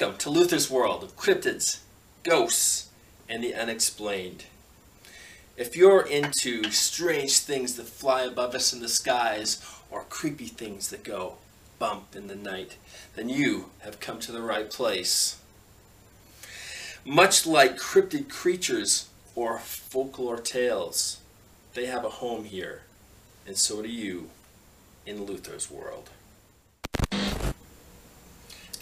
Welcome to Luther's world of cryptids, ghosts, and the unexplained. If you're into strange things that fly above us in the skies or creepy things that go bump in the night, then you have come to the right place. Much like cryptid creatures or folklore tales, they have a home here, and so do you in Luther's world.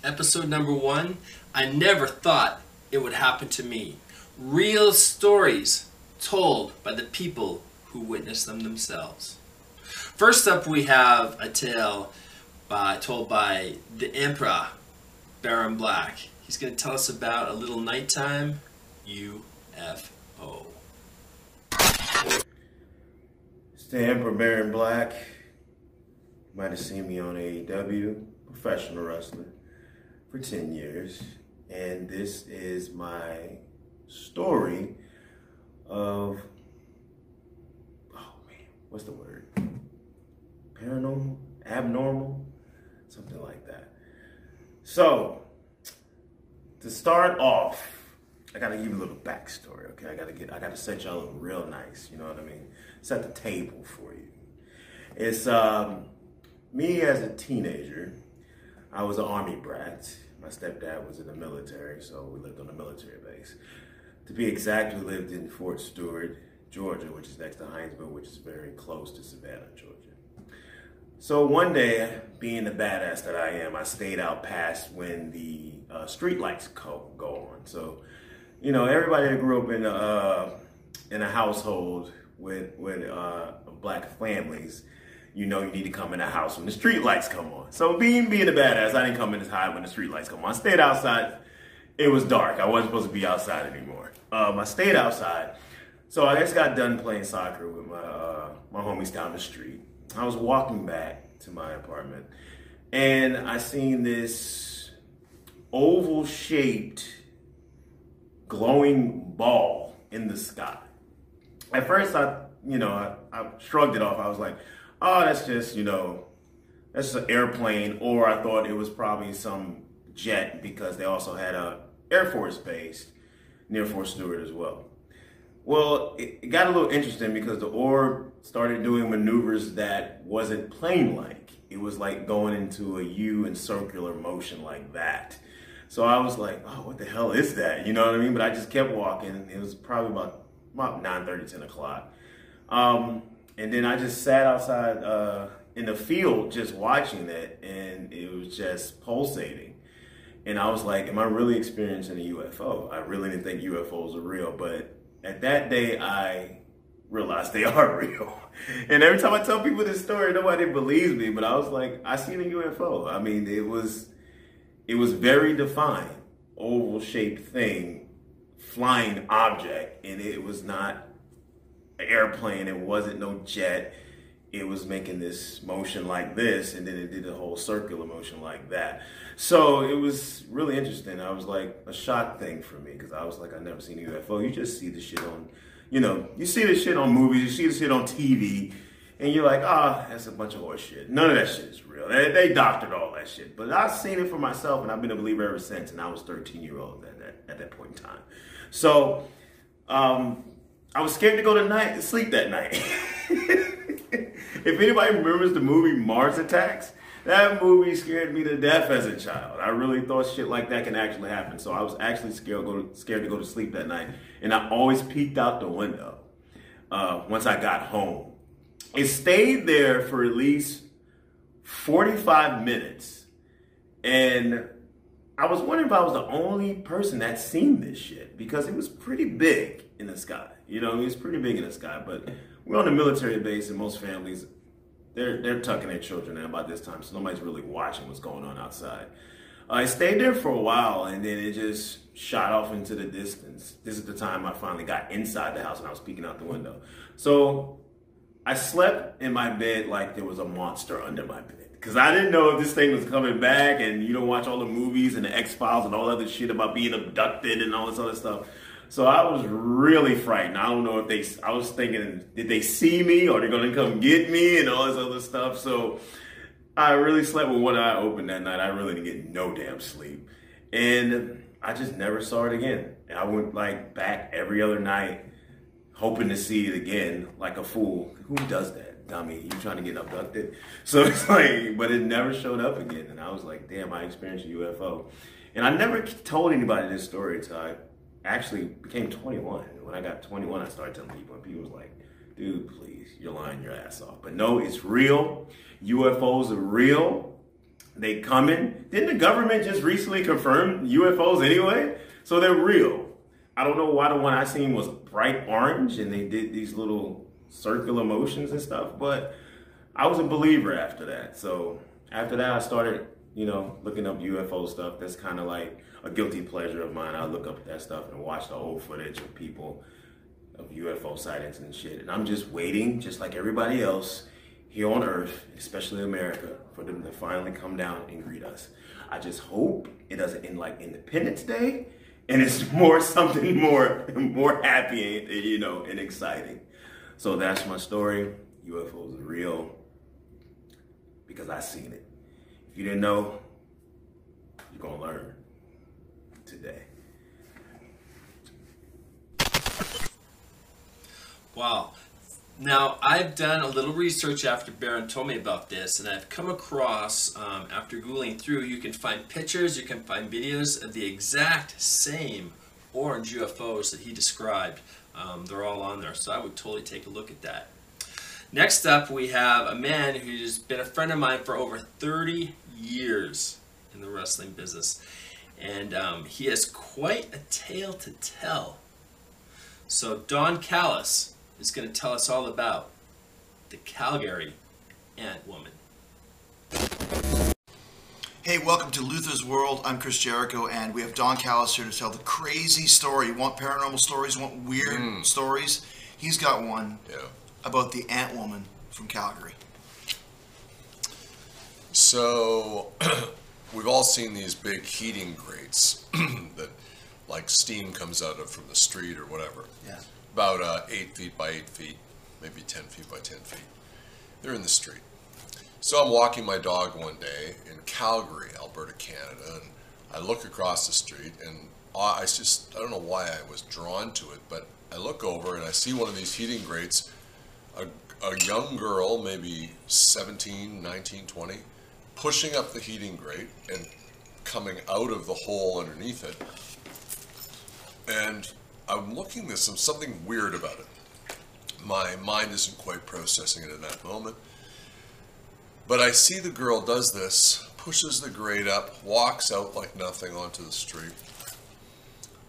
Episode number one I never thought it would happen to me. Real stories told by the people who witnessed them themselves. First up, we have a tale by, told by the Emperor, Baron Black. He's going to tell us about a little nighttime UFO. It's the Emperor Baron Black. You might have seen me on AEW, professional wrestler, for 10 years. And this is my story of, oh man, what's the word? Paranormal? Abnormal? Something like that. So, to start off, I gotta give you a little backstory, okay? I gotta get, I gotta set y'all up real nice, you know what I mean? Set the table for you. It's um, me as a teenager. I was an army brat. My stepdad was in the military, so we lived on a military base. To be exact, we lived in Fort Stewart, Georgia, which is next to Hinesville, which is very close to Savannah, Georgia. So one day, being the badass that I am, I stayed out past when the uh, street lights go, go on. So, you know, everybody that grew up in a, uh, in a household with with uh, black families, you know, you need to come in the house when the street lights come on. So, being being a badass, I didn't come in as high when the street lights come on. I stayed outside. It was dark. I wasn't supposed to be outside anymore. Um, I stayed outside. So I just got done playing soccer with my uh, my homies down the street. I was walking back to my apartment, and I seen this oval shaped glowing ball in the sky. At first, I you know I, I shrugged it off. I was like, oh, that's just you know that's just an airplane, or I thought it was probably some jet because they also had a Air Force base near Fort Stewart as well. Well, it, got a little interesting because the orb started doing maneuvers that wasn't plane like. It was like going into a U in circular motion like that. So I was like, oh, what the hell is that? You know what I mean? But I just kept walking. It was probably about, about 9 30, 10 o'clock. Um, and then I just sat outside uh, in the field just watching it, and it was just pulsating. And I was like, am I really experiencing a UFO? I really didn't think UFOs are real, but at that day, I realized they are real. And every time I tell people this story, nobody believes me. But I was like, I seen a UFO. I mean, it was it was very defined, oval shaped thing, flying object, and it was not airplane. It wasn't no jet. It was making this motion like this, and then it did a whole circular motion like that. So it was really interesting. I was like a shock thing for me because I was like, I never seen a UFO. You just see the shit on, you know, you see the shit on movies, you see the shit on TV, and you're like, ah, oh, that's a bunch of horse shit. None of that shit is real. They, they doctored all that shit. But I've seen it for myself, and I've been a believer ever since. And I was 13 year old at that at that point in time. So um, I was scared to go to night sleep that night. if anybody remembers the movie Mars Attacks, that movie scared me to death as a child. I really thought shit like that can actually happen. So I was actually scared, go to, scared to go to sleep that night. And I always peeked out the window uh, once I got home. It stayed there for at least 45 minutes. And I was wondering if I was the only person that seen this shit because it was pretty big in the sky. You know, it was pretty big in the sky. But we're on a military base, and most families they're they're tucking their children in by this time, so nobody's really watching what's going on outside. Uh, I stayed there for a while, and then it just shot off into the distance. This is the time I finally got inside the house, and I was peeking out the window. So I slept in my bed like there was a monster under my bed because I didn't know if this thing was coming back. And you don't watch all the movies and the X Files and all other shit about being abducted and all this other stuff. So I was really frightened. I don't know if they, I was thinking, did they see me or they're going to come get me and all this other stuff. So I really slept with one eye open that night. I really didn't get no damn sleep. And I just never saw it again. And I went like back every other night, hoping to see it again, like a fool. Who does that, dummy? You trying to get abducted? So it's like, but it never showed up again. And I was like, damn, I experienced a UFO. And I never told anybody this story until I actually became 21. When I got 21, I started telling people, and people was like, dude, please, you're lying your ass off. But no, it's real. UFOs are real. They coming. Didn't the government just recently confirm UFOs anyway? So they're real. I don't know why the one I seen was bright orange and they did these little circular motions and stuff, but I was a believer after that. So after that, I started, you know, looking up UFO stuff. That's kind of like a guilty pleasure of mine. I look up at that stuff and watch the old footage of people of UFO sightings and shit. And I'm just waiting, just like everybody else here on Earth, especially America, for them to finally come down and greet us. I just hope it doesn't end like Independence Day, and it's more something more more happy, and, you know, and exciting. So that's my story. UFOs are real because I seen it. If you didn't know, you're gonna learn today. Wow. Now, I've done a little research after Baron told me about this, and I've come across, um, after Googling through, you can find pictures, you can find videos of the exact same orange UFOs that he described. Um, they're all on there, so I would totally take a look at that. Next up, we have a man who's been a friend of mine for over 30 years in the wrestling business, and um, he has quite a tale to tell. So, Don Callis is going to tell us all about the Calgary Ant Woman. Hey, welcome to Luther's World. I'm Chris Jericho, and we have Don Callis here to tell the crazy story. You want paranormal stories? You want weird hmm. stories? He's got one Yeah. about the Ant Woman from Calgary. So we've all seen these big heating grates that like steam comes out of from the street or whatever. Yeah. About uh, eight feet by eight feet, maybe 10 feet by 10 feet. They're in the street. So I'm walking my dog one day in Calgary, Alberta, Canada, and I look across the street and I just, I don't know why I was drawn to it, but I look over and I see one of these heating grates a, a young girl, maybe 17, 19, 20, pushing up the heating grate and coming out of the hole underneath it. And I'm looking at some something weird about it. My mind isn't quite processing it in that moment. But I see the girl does this, pushes the grate up, walks out like nothing onto the street.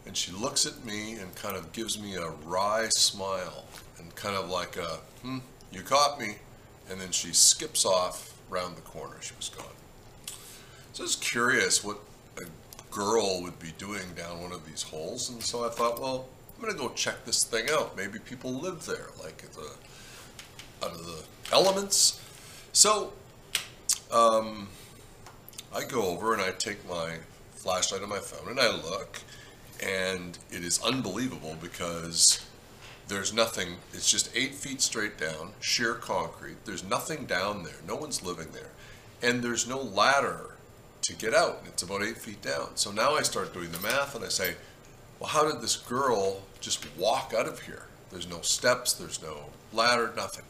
And she looks at me and kind of gives me a wry smile and kind of like a, hmm, you caught me. And then she skips off round the corner. She was gone. So I was curious what girl would be doing down one of these holes. And so I thought, well, I'm going to go check this thing out. Maybe people live there, like the, of the elements. So um, I go over and I take my flashlight on my phone and I look, and it is unbelievable because there's nothing. It's just eight feet straight down, sheer concrete. There's nothing down there. No one's living there, and there's no ladder to get out. It's about eight feet down. So now I start doing the math and I say, well, how did this girl just walk out of here? There's no steps. There's no ladder. Nothing.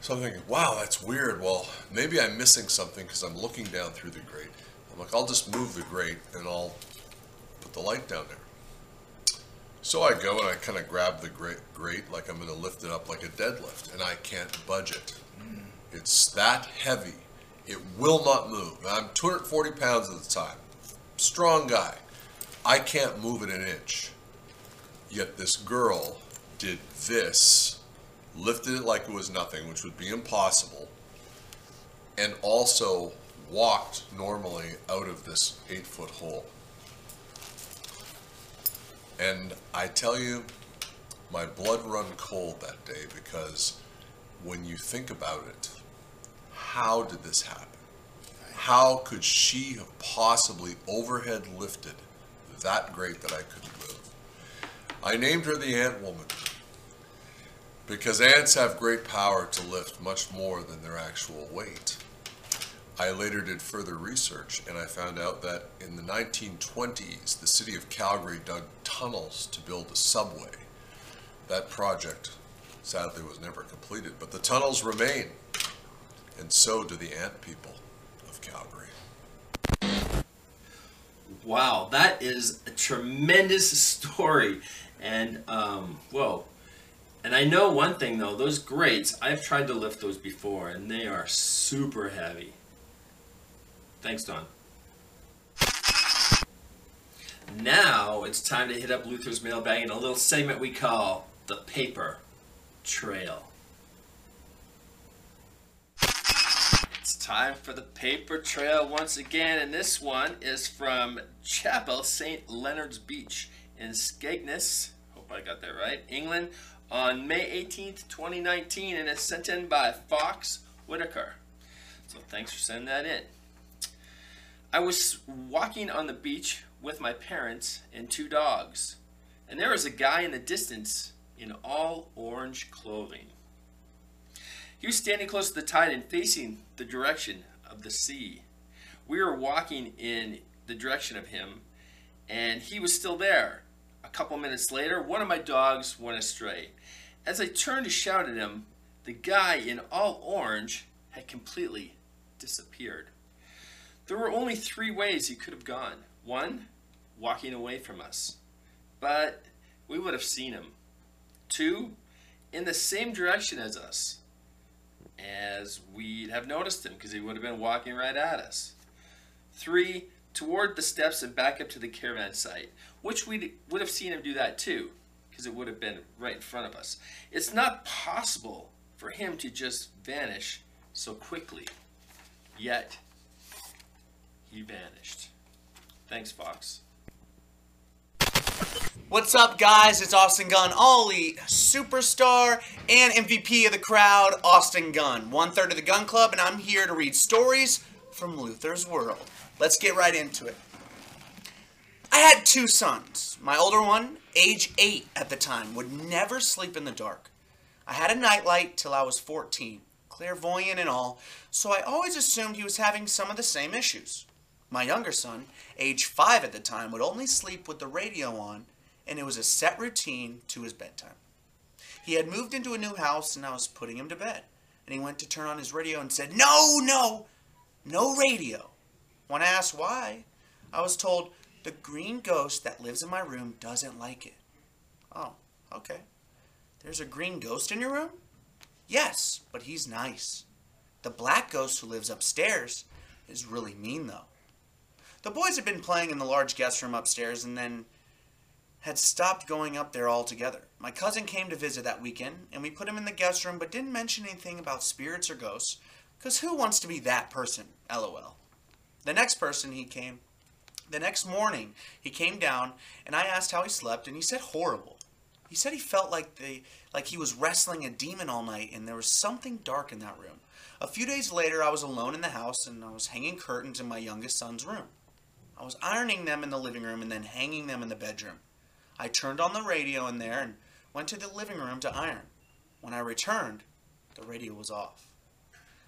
So I'm thinking, wow, that's weird. Well, maybe I'm missing something because I'm looking down through the grate. I'm like, I'll just move the grate and I'll put the light down there. So I go and I kind of grab the grate, grate like I'm going to lift it up like a deadlift, and I can't budge it. Mm. It's that heavy. It will not move. I'm 240 pounds at the time. Strong guy. I can't move it an inch. Yet this girl did this, lifted it like it was nothing, which would be impossible, and also walked normally out of this eight foot hole. And I tell you, my blood run cold that day because when you think about it, how did this happen? How could she have possibly overhead lifted that great that I couldn't move? I named her the Ant Woman because ants have great power to lift much more than their actual weight. I later did further research and I found out that in the 1920s, the city of Calgary dug tunnels to build a subway. That project sadly was never completed, but the tunnels remain, and so do the ant people of Calgary. Wow, that is a tremendous story. And, um, whoa. And I know one thing though, those grates, I've tried to lift those before and they are super heavy. Thanks, Don. Now it's time to hit up Luther's mailbag in a little segment we call the paper trail. It's time for the paper trail once again, and this one is from Chapel St. Leonard's Beach in Skegness. Hope I got that right. England on May 18th, 2019, and it's sent in by Fox Whitaker. So thanks for sending that in. I was walking on the beach with my parents and two dogs, and there was a guy in the distance in all orange clothing. He was standing close to the tide and facing the direction of the sea. We were walking in the direction of him, and he was still there. A couple minutes later, one of my dogs went astray. As I turned to shout at him, the guy in all orange had completely disappeared. There were only three ways he could have gone. One, walking away from us, but we would have seen him. Two, in the same direction as us, as we'd have noticed him because he would have been walking right at us. Three, toward the steps and back up to the caravan site, which we would have seen him do that too because it would have been right in front of us. It's not possible for him to just vanish so quickly. Yet, he vanished. Thanks, Fox. What's up, guys? It's Austin Gunn, All Elite superstar and MVP of the crowd, Austin Gunn, one third of the Gunn Club, and I'm here to read stories from Luther's World. Let's get right into it. I had two sons. My older one, age 8 at the time, would never sleep in the dark. I had a nightlight till I was 14, clairvoyant and all, so I always assumed he was having some of the same issues. My younger son, age 5 at the time, would only sleep with the radio on, and it was a set routine to his bedtime. He had moved into a new house, and I was putting him to bed. And he went to turn on his radio and said, No, no, no radio. When I asked why, I was told, The green ghost that lives in my room doesn't like it. Oh, okay. There's a green ghost in your room? Yes, but he's nice. The black ghost who lives upstairs is really mean, though. The boys had been playing in the large guest room upstairs and then had stopped going up there altogether. My cousin came to visit that weekend, and we put him in the guest room but didn't mention anything about spirits or ghosts, because who wants to be that person? LOL. The next person he came, the next morning, he came down, and I asked how he slept, and he said horrible. He said he felt like the like he was wrestling a demon all night, and there was something dark in that room. A few days later, I was alone in the house, and I was hanging curtains in my youngest son's room. I was ironing them in the living room and then hanging them in the bedroom. I turned on the radio in there and went to the living room to iron. When I returned, the radio was off.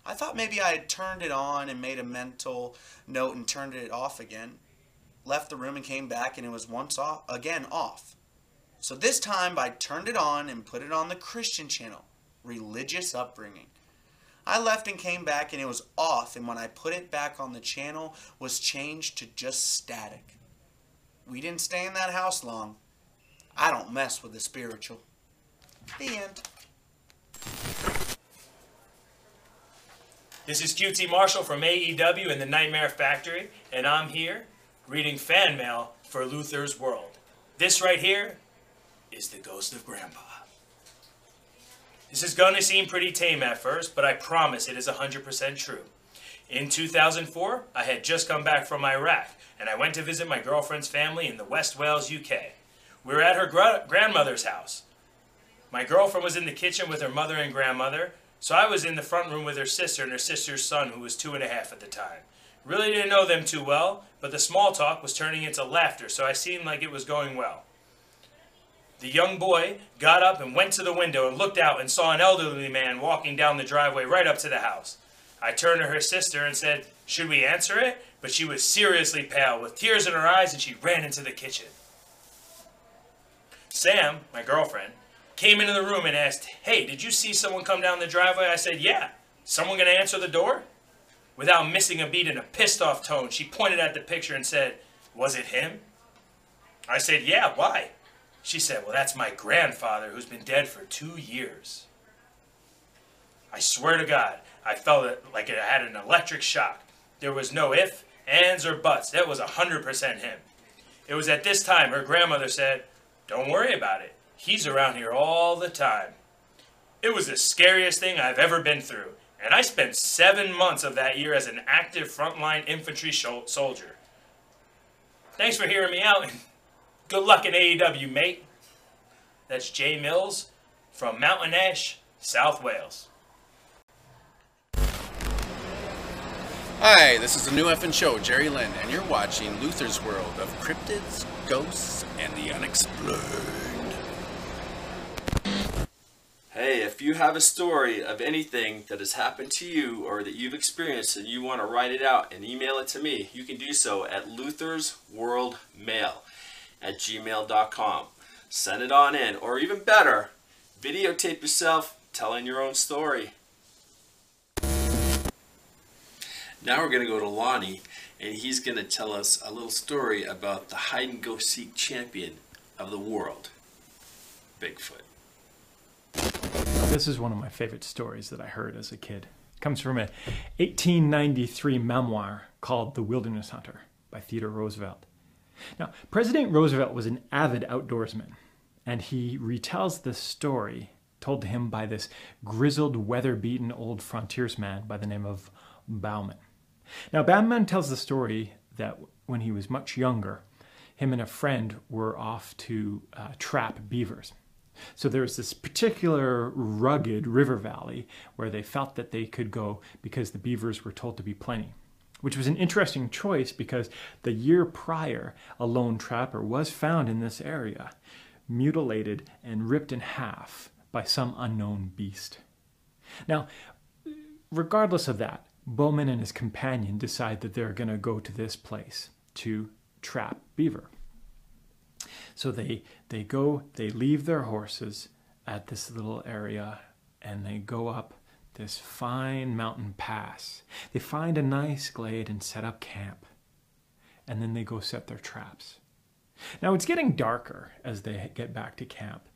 I thought maybe I had turned it on and made a mental note and turned it off again. Left the room and came back and it was once off again off. So this time I turned it on and put it on the Christian channel, religious upbringing. I left and came back and it was off and when I put it back on the channel was changed to just static. We didn't stay in that house long. I don't mess with the spiritual. The end. This is QT Marshall from AEW and the Nightmare Factory, and I'm here reading fan mail for Luther's World. This right here is the ghost of Grandpa. This is gonna seem pretty tame at first, but I promise it is 100% true. In 2004, I had just come back from Iraq, and I went to visit my girlfriend's family in the West Wales, UK. We were at her gra- grandmother's house. My girlfriend was in the kitchen with her mother and grandmother, so I was in the front room with her sister and her sister's son, who was two and a half at the time. Really didn't know them too well, but the small talk was turning into laughter, so I seemed like it was going well. The young boy got up and went to the window and looked out and saw an elderly man walking down the driveway right up to the house. I turned to her sister and said, Should we answer it? But she was seriously pale, with tears in her eyes, and she ran into the kitchen. Sam, my girlfriend, came into the room and asked, Hey, did you see someone come down the driveway? I said, Yeah. Someone gonna answer the door? Without missing a beat in a pissed off tone, she pointed at the picture and said, Was it him? I said, Yeah, why? She said, Well, that's my grandfather who's been dead for two years. I swear to God, I felt like it had an electric shock. There was no if, ands, or buts. That was 100% him. It was at this time her grandmother said, Don't worry about it. He's around here all the time. It was the scariest thing I've ever been through, and I spent seven months of that year as an active frontline infantry soldier. Thanks for hearing me out, and good luck in AEW, mate. That's Jay Mills from Mountain Ash, South Wales. Hi, this is the new effing show, Jerry Lynn, and you're watching Luther's World of Cryptids, Ghosts, and the Unexplained. Hey, if you have a story of anything that has happened to you or that you've experienced and you want to write it out and email it to me, you can do so at Luther's World Mail at gmail.com. Send it on in, or even better, videotape yourself telling your own story. Now we're going to go to Lonnie, and he's going to tell us a little story about the hide and go seek champion of the world, Bigfoot. This is one of my favorite stories that I heard as a kid. It comes from a 1893 memoir called The Wilderness Hunter by Theodore Roosevelt. Now, President Roosevelt was an avid outdoorsman, and he retells this story told to him by this grizzled, weather beaten old frontiersman by the name of Bauman. Now, Bauman tells the story that when he was much younger, him and a friend were off to uh, trap beavers. So there was this particular rugged river valley where they felt that they could go because the beavers were told to be plenty, which was an interesting choice because the year prior, a lone trapper was found in this area, mutilated and ripped in half by some unknown beast. Now, regardless of that, Bauman and his companion decide that they're going to go to this place to trap beaver. So they they go, they leave their horses at this little area and they go up this fine mountain pass. They find a nice glade and set up camp. And then they go set their traps. Now it's getting darker as they get back to camp,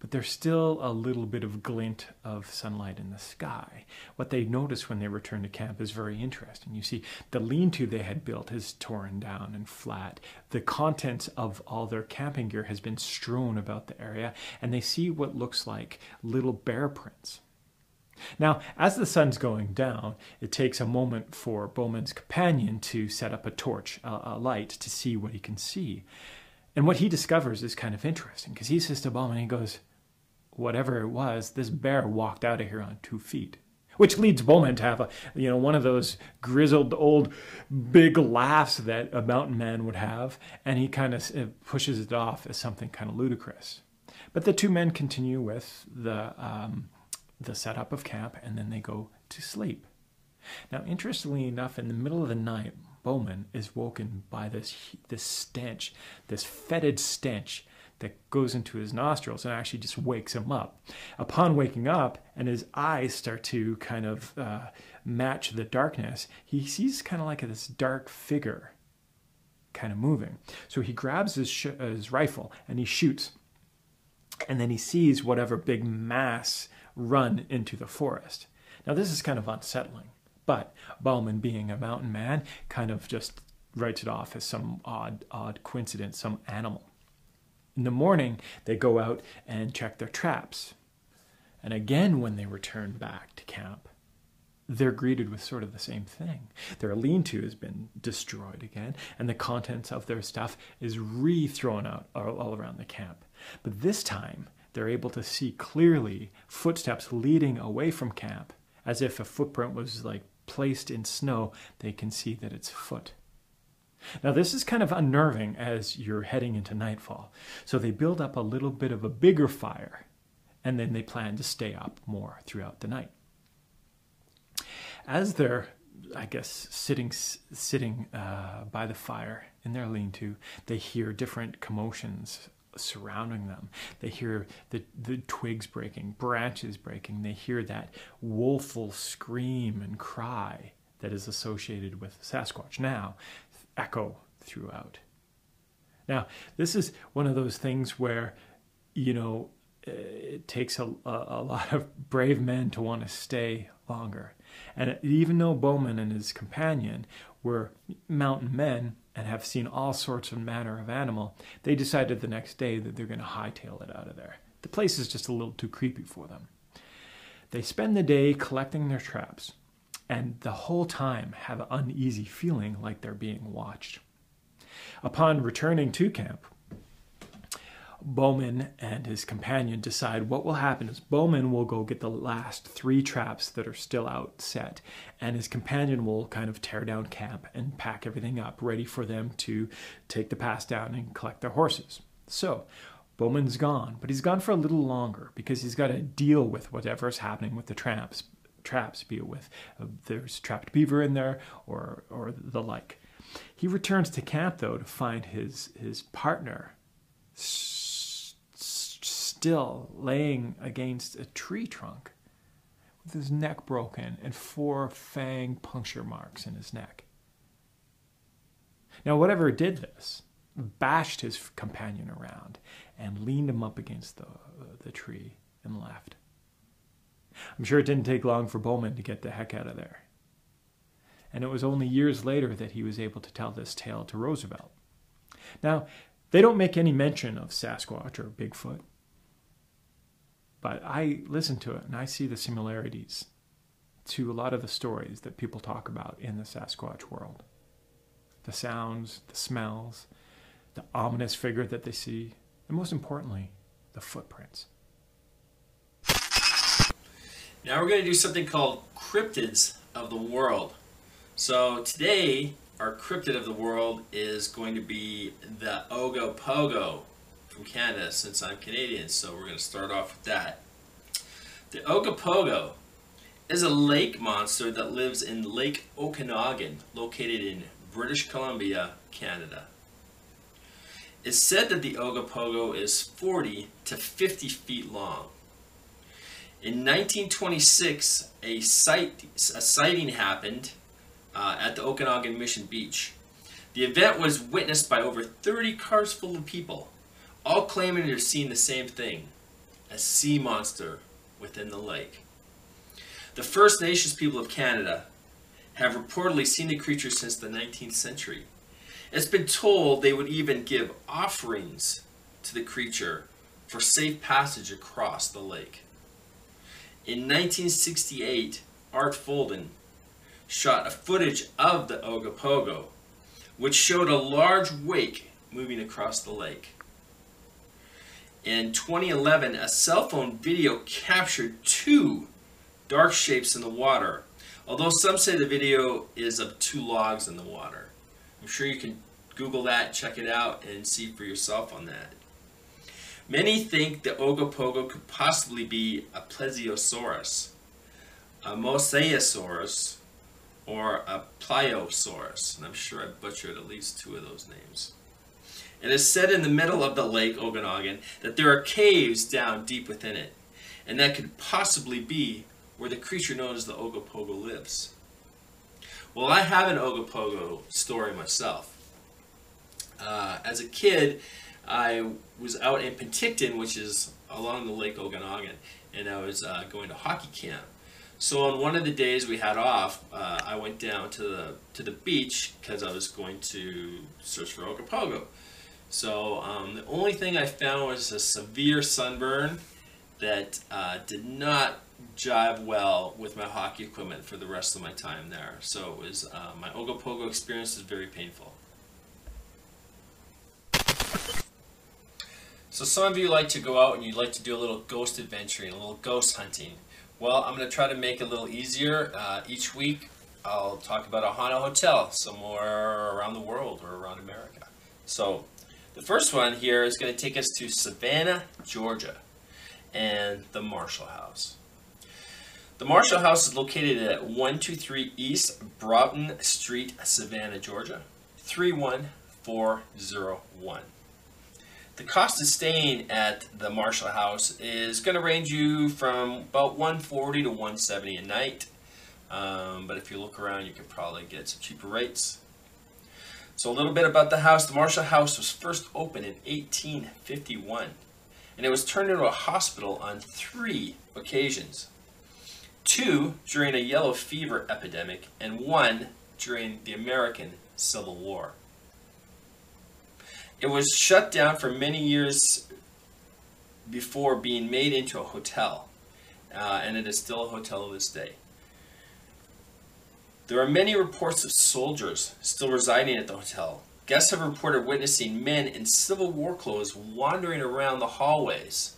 but there's still a little bit of glint of sunlight in the sky. What they notice when they return to camp is very interesting. You see, the lean to they had built is torn down and flat. The contents of all their camping gear has been strewn about the area, and they see what looks like little bear prints. Now, as the sun's going down, it takes a moment for Bauman's companion to set up a torch, a, a light, to see what he can see. And what he discovers is kind of interesting because he says to Bauman, he goes, whatever it was, this bear walked out of here on two feet. Which leads Bauman to have a, you know, one of those grizzled old big laughs that a mountain man would have, and he kind of pushes it off as something kind of ludicrous. But the two men continue with the um, the setup of camp, and then they go to sleep. Now, interestingly enough, in the middle of the night, Bauman is woken by this this stench, this fetid stench that goes into his nostrils and actually just wakes him up. Upon waking up, and his eyes start to kind of uh, match the darkness, he sees kind of like this dark figure kind of moving. So he grabs his, sh- his rifle and he shoots. And then he sees whatever big mass run into the forest. Now, this is kind of unsettling, but Bauman, being a mountain man, kind of just writes it off as some odd, odd coincidence, some animal. In the morning, they go out and check their traps. And again, when they return back to camp, they're greeted with sort of the same thing. Their lean to has been destroyed again, and the contents of their stuff is re thrown out all, all around the camp. But this time, they're able to see clearly footsteps leading away from camp, as if a footprint was like placed in snow. They can see that it's foot. Now, this is kind of unnerving as you're heading into nightfall. So they build up a little bit of a bigger fire, and then they plan to stay up more throughout the night. as they're, I guess, sitting sitting uh, by the fire in their lean-to, they hear different commotions surrounding them. They hear the, the twigs breaking, branches breaking. They hear that woeful scream and cry that is associated with Sasquatch now echo throughout. Now, this is one of those things where, you know, eh, it takes a, a, lot of brave men to want to stay longer. And even though Bauman and his companion were mountain men and have seen all sorts of manner of animal, they decided the next day that they're going to hightail it out of there. The place is just a little too creepy for them. They spend the day collecting their traps and the whole time have an uneasy feeling like they're being watched. Upon returning to camp, Bauman and his companion decide what will happen is Bauman will go get the last three traps that are still out set, and his companion will kind of tear down camp and pack everything up, ready for them to take the pass down and collect their horses. So, Bauman's gone, but he's gone for a little longer because he's got to deal with whatever's happening with the traps, traps, be it with uh, there's trapped beaver in there or or the like. He returns to camp though to find his his partner s- still laying against a tree trunk with his neck broken and four fang puncture marks in his neck. Now, whatever did this bashed his companion around and leaned him up against the, the tree and left. I'm sure it didn't take long for Bauman to get the heck out of there and it was only years later that he was able to tell this tale to Roosevelt. Now, they don't make any mention of Sasquatch or Bigfoot, but I listen to it and I see the similarities to a lot of the stories that people talk about in the Sasquatch world. The sounds, the smells, the ominous figure that they see, and most importantly, the footprints. Now we're going to do something called Cryptids of the World. So today, our cryptid of the world is going to be the Ogopogo from Canada, since I'm Canadian, so we're going to start off with that. The Ogopogo is a lake monster that lives in Lake Okanagan, located in British Columbia, Canada. It's said that the Ogopogo is 40 to 50 feet long. In 1926, a, sight, a sighting happened uh, at the Okanagan Mission Beach. The event was witnessed by over 30 cars full of people, all claiming to have seen the same thing a sea monster within the lake. The First Nations people of Canada have reportedly seen the creature since the 19th century. It's been told they would even give offerings to the creature for safe passage across the lake. In 1968, Art Folden shot a footage of the Ogopogo, which showed a large wake moving across the lake. In 2011, a cell phone video captured two dark shapes in the water, although some say the video is of two logs in the water. I'm sure you can Google that, check it out, and see for yourself on that. Many think the Ogopogo could possibly be a plesiosaurus, a mosasaurus, or a pliosaurus, and I'm sure I butchered at least two of those names. It is said in the middle of the lake Okanagan that there are caves down deep within it, and that could possibly be where the creature known as the Ogopogo lives. Well, I have an Ogopogo story myself. Uh, as a kid, I was out in Penticton, which is along the Lake Okanagan, and I was uh, going to hockey camp. So on one of the days we had off, uh, I went down to the to the beach because I was going to search for Ogopogo. So um, the only thing I found was a severe sunburn that uh, did not jive well with my hockey equipment for the rest of my time there. So it was uh, my Ogopogo experience was very painful. So some of you like to go out and you like to do a little ghost adventuring, a little ghost hunting. Well, I'm going to try to make it a little easier. Uh, each week, I'll talk about a haunted hotel somewhere around the world or around America. So, the first one here is going to take us to Savannah, Georgia, and the Marshall House. The Marshall House is located at 123 East Broughton Street, Savannah, Georgia, 31401. The cost of staying at the Marshall House is going to range you from about 140 to 170 a night. Um, but if you look around, you can probably get some cheaper rates. So a little bit about the house. The Marshall House was first opened in 1851, and it was turned into a hospital on three occasions. Two during a yellow fever epidemic, and one during the American Civil War. It was shut down for many years before being made into a hotel, uh, and it is still a hotel to this day. There are many reports of soldiers still residing at the hotel. Guests have reported witnessing men in Civil War clothes wandering around the hallways.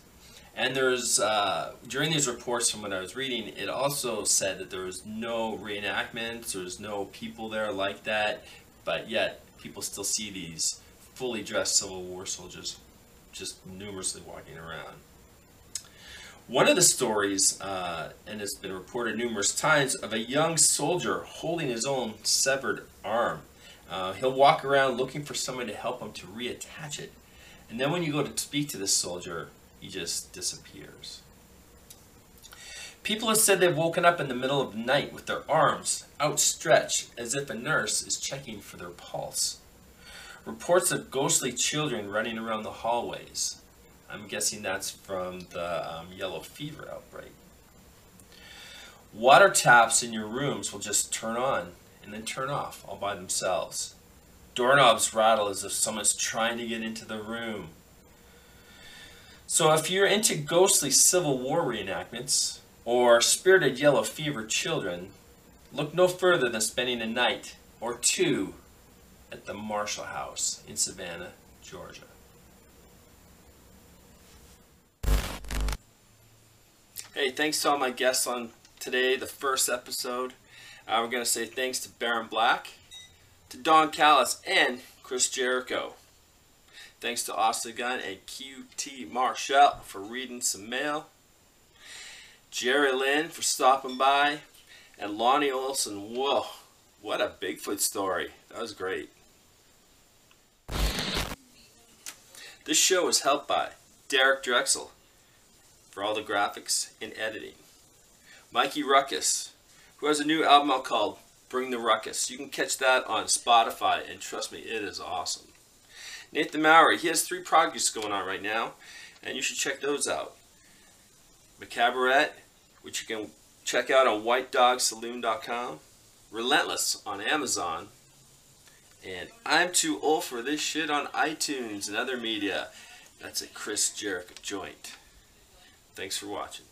And there's, uh, during these reports from what I was reading, it also said that there was no reenactments, there was no people there like that, but yet people still see these fully dressed Civil War soldiers just numerously walking around. One of the stories, uh, and it's been reported numerous times, of a young soldier holding his own severed arm. Uh, he'll walk around looking for someone to help him to reattach it. And then when you go to speak to this soldier, he just disappears. People have said they've woken up in the middle of the night with their arms outstretched as if a nurse is checking for their pulse. Reports of ghostly children running around the hallways. I'm guessing that's from the um, yellow fever outbreak. Water taps in your rooms will just turn on and then turn off all by themselves. Doorknobs rattle as if someone's trying to get into the room. So if you're into ghostly Civil War reenactments or spirited yellow fever children, look no further than spending a night or two at the Marshall House in Savannah, Georgia. Hey, thanks to all my guests on today, the first episode. Uh, we're going to say thanks to Baron Black, to Don Callis, and Chris Jericho. Thanks to Austin Gunn and QT Marshall for reading some mail. Jerry Lynn for stopping by. And Lonnie Olson, whoa, what a Bigfoot story. That was great. This show is helped by Derek Drexel for all the graphics and editing. Mikey Ruckus, who has a new album out called Bring the Ruckus. You can catch that on Spotify, and trust me, it is awesome. Nathan Mowry, he has three projects going on right now, and you should check those out. Macabaret, which you can check out on whitedogsaloon.com. Relentless on Amazon. And I'm Too Old for This Shit on iTunes and other media. That's a Chris Jericho joint. Thanks for watching.